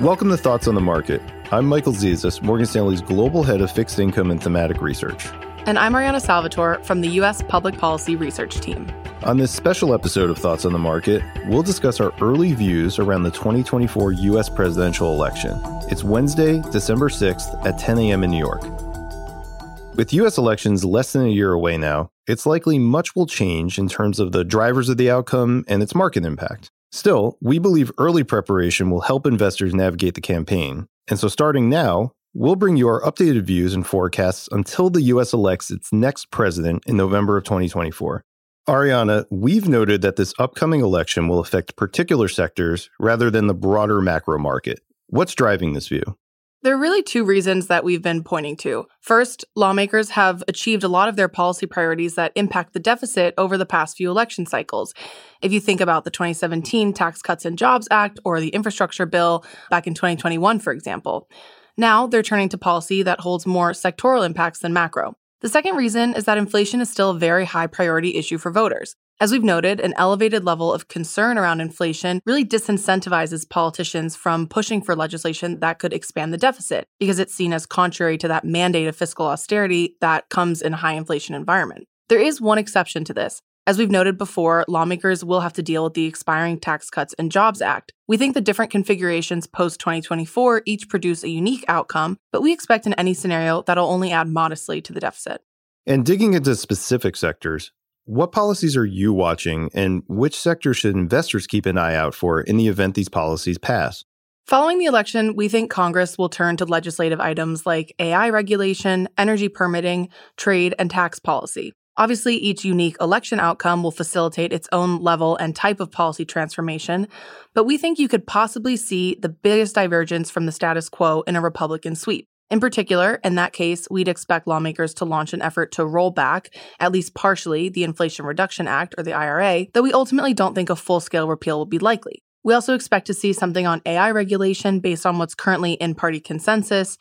Welcome to Thoughts on the Market. I'm Michael Zezas, Morgan Stanley's global head of fixed income and thematic research. And I'm Ariana Salvatore from the U.S. Public Policy Research Team. On this special episode of Thoughts on the Market, we'll discuss our early views around the 2024 U.S. presidential election. It's Wednesday, December 6th at 10 a.m. in New York. With U.S. elections less than a year away now, it's likely much will change in terms of the drivers of the outcome and its market impact. Still, we believe early preparation will help investors navigate the campaign. And so, starting now, we'll bring you our updated views and forecasts until the US elects its next president in November of 2024. Ariana, we've noted that this upcoming election will affect particular sectors rather than the broader macro market. What's driving this view? There are really two reasons that we've been pointing to. First, lawmakers have achieved a lot of their policy priorities that impact the deficit over the past few election cycles. If you think about the 2017 Tax Cuts and Jobs Act or the infrastructure bill back in 2021, for example. Now they're turning to policy that holds more sectoral impacts than macro. The second reason is that inflation is still a very high priority issue for voters. As we've noted, an elevated level of concern around inflation really disincentivizes politicians from pushing for legislation that could expand the deficit because it's seen as contrary to that mandate of fiscal austerity that comes in a high inflation environment. There is one exception to this. As we've noted before, lawmakers will have to deal with the expiring Tax Cuts and Jobs Act. We think the different configurations post 2024 each produce a unique outcome, but we expect in any scenario that'll only add modestly to the deficit. And digging into specific sectors, what policies are you watching, and which sectors should investors keep an eye out for in the event these policies pass? Following the election, we think Congress will turn to legislative items like AI regulation, energy permitting, trade, and tax policy. Obviously, each unique election outcome will facilitate its own level and type of policy transformation, but we think you could possibly see the biggest divergence from the status quo in a Republican sweep. In particular, in that case, we'd expect lawmakers to launch an effort to roll back, at least partially, the Inflation Reduction Act, or the IRA, though we ultimately don't think a full scale repeal will be likely. We also expect to see something on AI regulation based on what's currently in party consensus,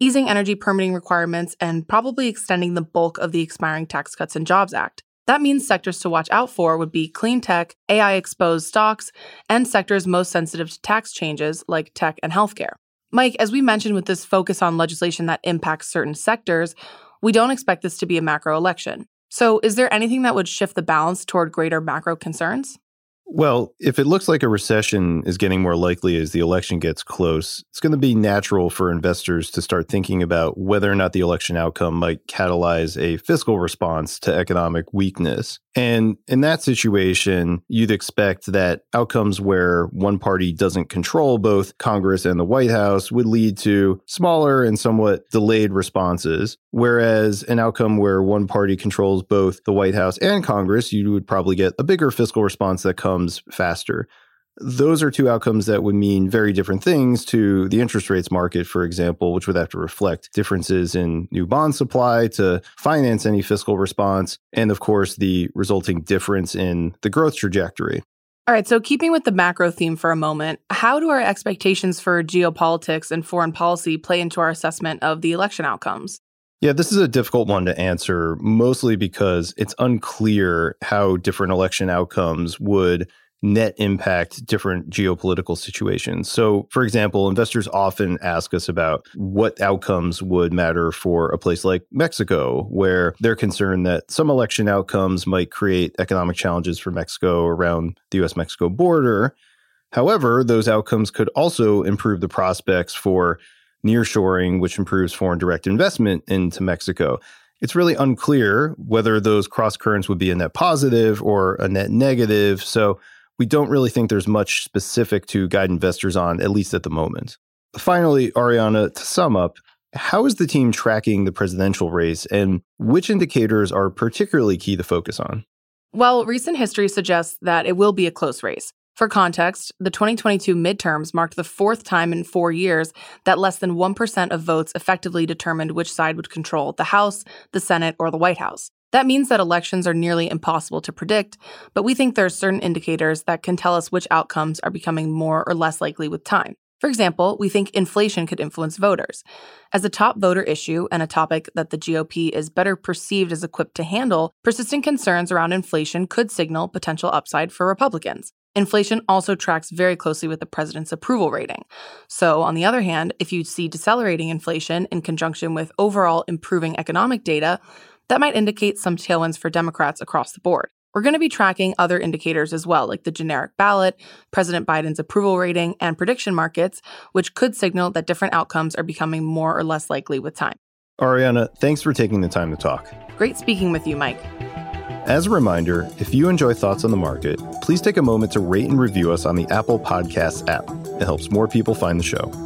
easing energy permitting requirements, and probably extending the bulk of the expiring Tax Cuts and Jobs Act. That means sectors to watch out for would be clean tech, AI exposed stocks, and sectors most sensitive to tax changes like tech and healthcare. Mike, as we mentioned with this focus on legislation that impacts certain sectors, we don't expect this to be a macro election. So, is there anything that would shift the balance toward greater macro concerns? Well, if it looks like a recession is getting more likely as the election gets close, it's going to be natural for investors to start thinking about whether or not the election outcome might catalyze a fiscal response to economic weakness. And in that situation, you'd expect that outcomes where one party doesn't control both Congress and the White House would lead to smaller and somewhat delayed responses. Whereas an outcome where one party controls both the White House and Congress, you would probably get a bigger fiscal response that comes faster. Those are two outcomes that would mean very different things to the interest rates market, for example, which would have to reflect differences in new bond supply to finance any fiscal response, and of course, the resulting difference in the growth trajectory. All right, so keeping with the macro theme for a moment, how do our expectations for geopolitics and foreign policy play into our assessment of the election outcomes? Yeah, this is a difficult one to answer, mostly because it's unclear how different election outcomes would net impact different geopolitical situations. So, for example, investors often ask us about what outcomes would matter for a place like Mexico, where they're concerned that some election outcomes might create economic challenges for Mexico around the US Mexico border. However, those outcomes could also improve the prospects for nearshoring, which improves foreign direct investment into Mexico. It's really unclear whether those cross currents would be a net positive or a net negative. So, we don't really think there's much specific to guide investors on, at least at the moment. Finally, Ariana, to sum up, how is the team tracking the presidential race and which indicators are particularly key to focus on? Well, recent history suggests that it will be a close race. For context, the 2022 midterms marked the fourth time in four years that less than 1% of votes effectively determined which side would control the House, the Senate, or the White House. That means that elections are nearly impossible to predict, but we think there are certain indicators that can tell us which outcomes are becoming more or less likely with time. For example, we think inflation could influence voters. As a top voter issue and a topic that the GOP is better perceived as equipped to handle, persistent concerns around inflation could signal potential upside for Republicans. Inflation also tracks very closely with the president's approval rating. So, on the other hand, if you see decelerating inflation in conjunction with overall improving economic data, that might indicate some tailwinds for Democrats across the board. We're going to be tracking other indicators as well, like the generic ballot, President Biden's approval rating, and prediction markets, which could signal that different outcomes are becoming more or less likely with time. Ariana, thanks for taking the time to talk. Great speaking with you, Mike. As a reminder, if you enjoy Thoughts on the Market, please take a moment to rate and review us on the Apple Podcasts app. It helps more people find the show.